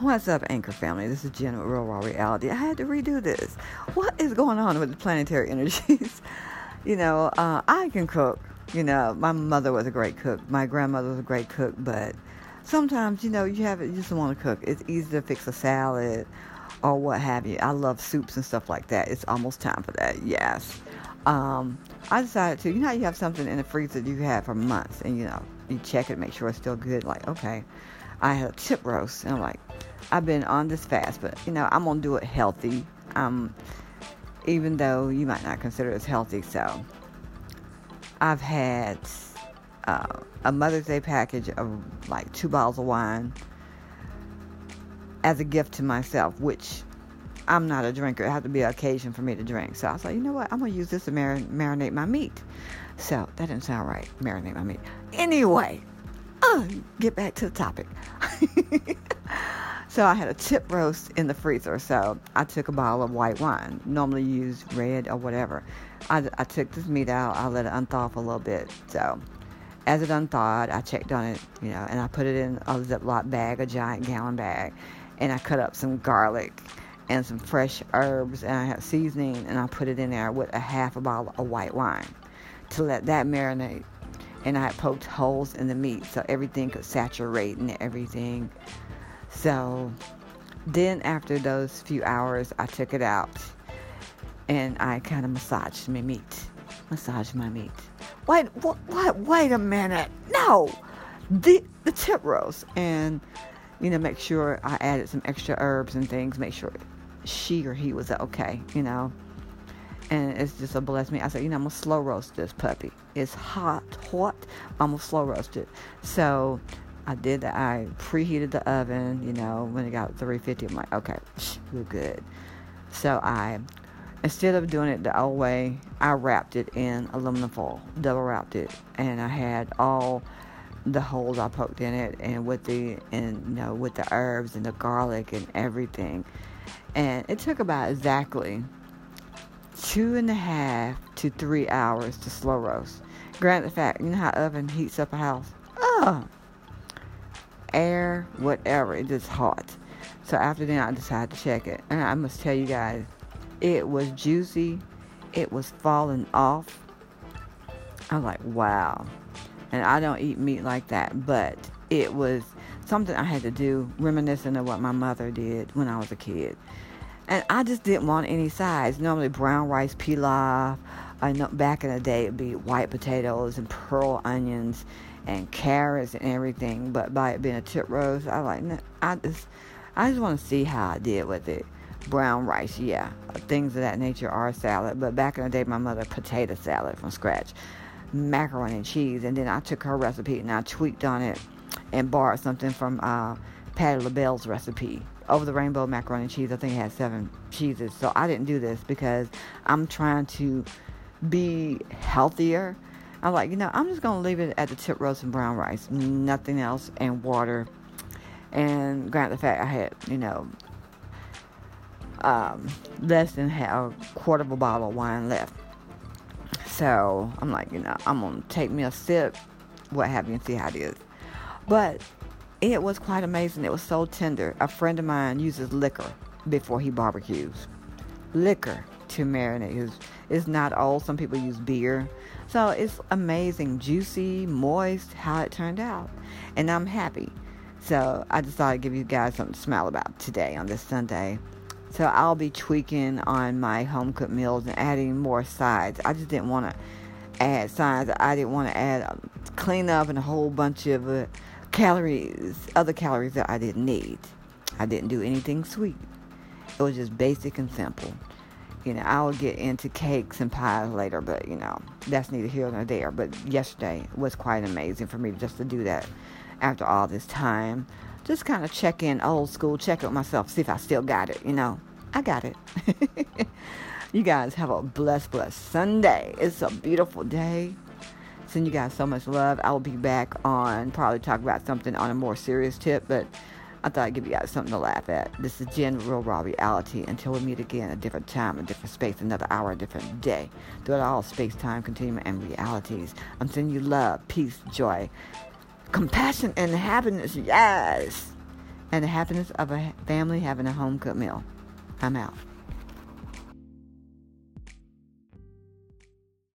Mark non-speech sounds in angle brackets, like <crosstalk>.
What's up, Anchor family? This is Jen with Real Raw Reality. I had to redo this. What is going on with the planetary <laughs> energies? you know, uh, I can cook. You know, my mother was a great cook. My grandmother was a great cook, but sometimes, you know, you have you just want to cook. It's easy to fix a salad or what have you. I love soups and stuff like that. It's almost time for that. Yes. Um, I decided to. You know, you have something in the freezer you had for months, and you know, you check it, make sure it's still good. Like, okay, I had a chip roast, and I'm like, I've been on this fast, but you know, I'm gonna do it healthy. Um, even though you might not consider it as healthy, so I've had uh, a Mother's Day package of like two bottles of wine as a gift to myself, which I'm not a drinker. It had to be an occasion for me to drink. So I was like, you know what? I'm going to use this to mar- marinate my meat. So that didn't sound right. Marinate my meat. Anyway, uh, get back to the topic. <laughs> so I had a chip roast in the freezer. So I took a bottle of white wine. Normally use red or whatever. I, I took this meat out. I let it unthaw for a little bit. So as it unthawed, I checked on it, you know, and I put it in a Ziploc bag, a giant gallon bag, and I cut up some garlic and some fresh herbs and I had seasoning and I put it in there with a half a bottle of white wine to let that marinate. And I poked holes in the meat so everything could saturate and everything. So then after those few hours, I took it out and I kind of massaged my meat. Massaged my meat. Wait, what? What? Wait a minute. No, the the chip roast and you know make sure I added some extra herbs and things. Make sure she or he was okay, you know. And it's just a bless me. I said, you know, I'm gonna slow roast this puppy. It's hot, hot. I'm gonna slow roast it. So I did that. I preheated the oven, you know, when it got 350. I'm like, okay, we're good. So I, instead of doing it the old way, I wrapped it in aluminum foil, double wrapped it, and I had all the holes I poked in it, and with the and you know with the herbs and the garlic and everything and it took about exactly two and a half to three hours to slow roast. Granted, the fact, you know how oven heats up a house? Oh, air, whatever, it just hot. So after that, I decided to check it. And I must tell you guys, it was juicy. It was falling off. I was like, wow. And I don't eat meat like that, but it was something I had to do, reminiscent of what my mother did when I was a kid. And I just didn't want any sides. Normally, brown rice pilaf. I know back in the day it'd be white potatoes and pearl onions and carrots and everything. But by it being a chip roast, I like I just I just want to see how I did with it. Brown rice, yeah, things of that nature are salad. But back in the day, my mother potato salad from scratch, macaroni and cheese, and then I took her recipe and I tweaked on it and borrowed something from uh, Patti LaBelle's recipe over the rainbow macaroni and cheese. I think it had seven cheeses. So I didn't do this because I'm trying to be healthier. I'm like, you know, I'm just to leave it at the tip roast and brown rice, nothing else, and water. And grant the fact I had, you know, um, less than a quarter of a bottle of wine left. So I'm like, you know, I'm to take me a sip, what have you, and see how it is. But it was quite amazing. It was so tender. A friend of mine uses liquor before he barbecues. Liquor to marinate. It's, not all. Some people use beer. So it's amazing, juicy, moist, how it turned out. And I'm happy. So I decided to give you guys something to smile about today on this Sunday. So I'll be tweaking on my home cooked meals and adding more sides. I just didn't want to add sides. I didn't want to add um, clean up and a whole bunch of uh, calories, other calories that I didn't need. I didn't do anything sweet. It was just basic and simple. You know, I'll get into cakes and pies later, but you know, that's neither here nor there. But yesterday was quite amazing for me just to do that after all this time. Just kind of check in old school, check with myself, see if I still got it, you know. I got it. <laughs> you guys have a blessed, blessed Sunday. It's a beautiful day. Send you guys so much love. I will be back on probably talk about something on a more serious tip, but I thought I'd give you guys something to laugh at. This is Jen Real Raw Reality. Until we meet again, a different time, a different space, another hour, a different day. Throughout all space, time, continuum, and realities. I'm sending you love, peace, joy, compassion, and happiness. Yes. and the happiness of a family having a home cooked meal. I'm out.